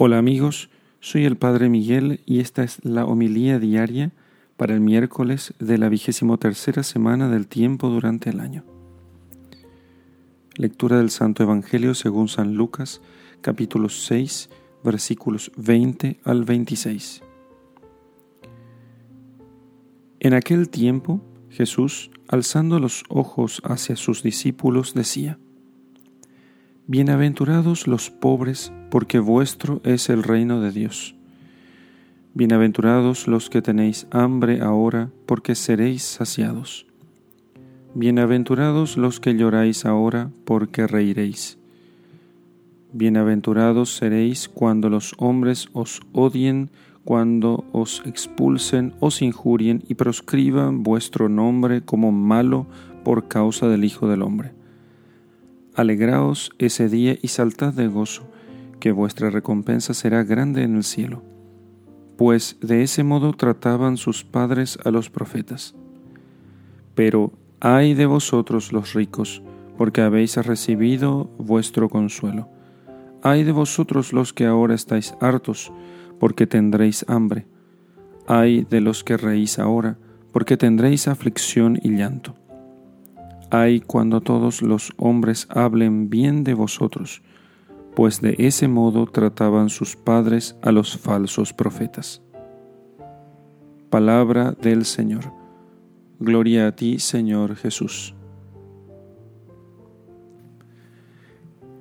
Hola amigos, soy el Padre Miguel y esta es la homilía diaria para el miércoles de la vigésimo tercera semana del tiempo durante el año. Lectura del Santo Evangelio según San Lucas, capítulo 6, versículos 20 al 26. En aquel tiempo Jesús, alzando los ojos hacia sus discípulos, decía, Bienaventurados los pobres, porque vuestro es el reino de Dios. Bienaventurados los que tenéis hambre ahora, porque seréis saciados. Bienaventurados los que lloráis ahora, porque reiréis. Bienaventurados seréis cuando los hombres os odien, cuando os expulsen, os injurien y proscriban vuestro nombre como malo por causa del Hijo del Hombre. Alegraos ese día y saltad de gozo, que vuestra recompensa será grande en el cielo. Pues de ese modo trataban sus padres a los profetas. Pero ay de vosotros los ricos, porque habéis recibido vuestro consuelo. Ay de vosotros los que ahora estáis hartos, porque tendréis hambre. Ay de los que reís ahora, porque tendréis aflicción y llanto hay cuando todos los hombres hablen bien de vosotros, pues de ese modo trataban sus padres a los falsos profetas. Palabra del Señor. Gloria a ti, Señor Jesús.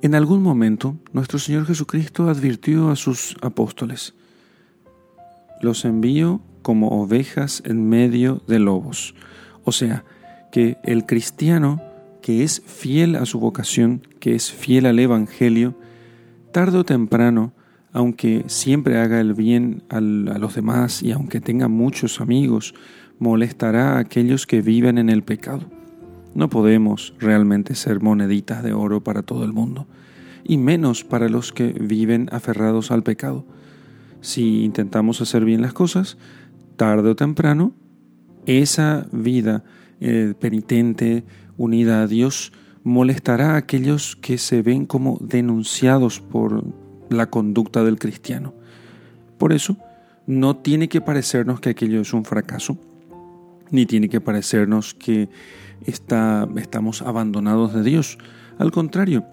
En algún momento, nuestro Señor Jesucristo advirtió a sus apóstoles, los envío como ovejas en medio de lobos. O sea, el cristiano que es fiel a su vocación, que es fiel al Evangelio, tarde o temprano, aunque siempre haga el bien a los demás y aunque tenga muchos amigos, molestará a aquellos que viven en el pecado. No podemos realmente ser moneditas de oro para todo el mundo, y menos para los que viven aferrados al pecado. Si intentamos hacer bien las cosas, tarde o temprano, esa vida eh, penitente, unida a Dios, molestará a aquellos que se ven como denunciados por la conducta del cristiano. Por eso, no tiene que parecernos que aquello es un fracaso, ni tiene que parecernos que está, estamos abandonados de Dios. Al contrario,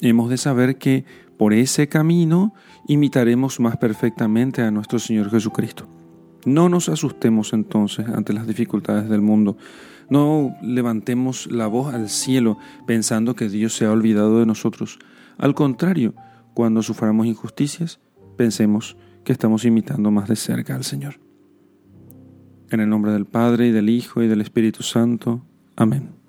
hemos de saber que por ese camino imitaremos más perfectamente a nuestro Señor Jesucristo. No nos asustemos entonces ante las dificultades del mundo. No levantemos la voz al cielo pensando que Dios se ha olvidado de nosotros. Al contrario, cuando suframos injusticias, pensemos que estamos imitando más de cerca al Señor. En el nombre del Padre y del Hijo y del Espíritu Santo. Amén.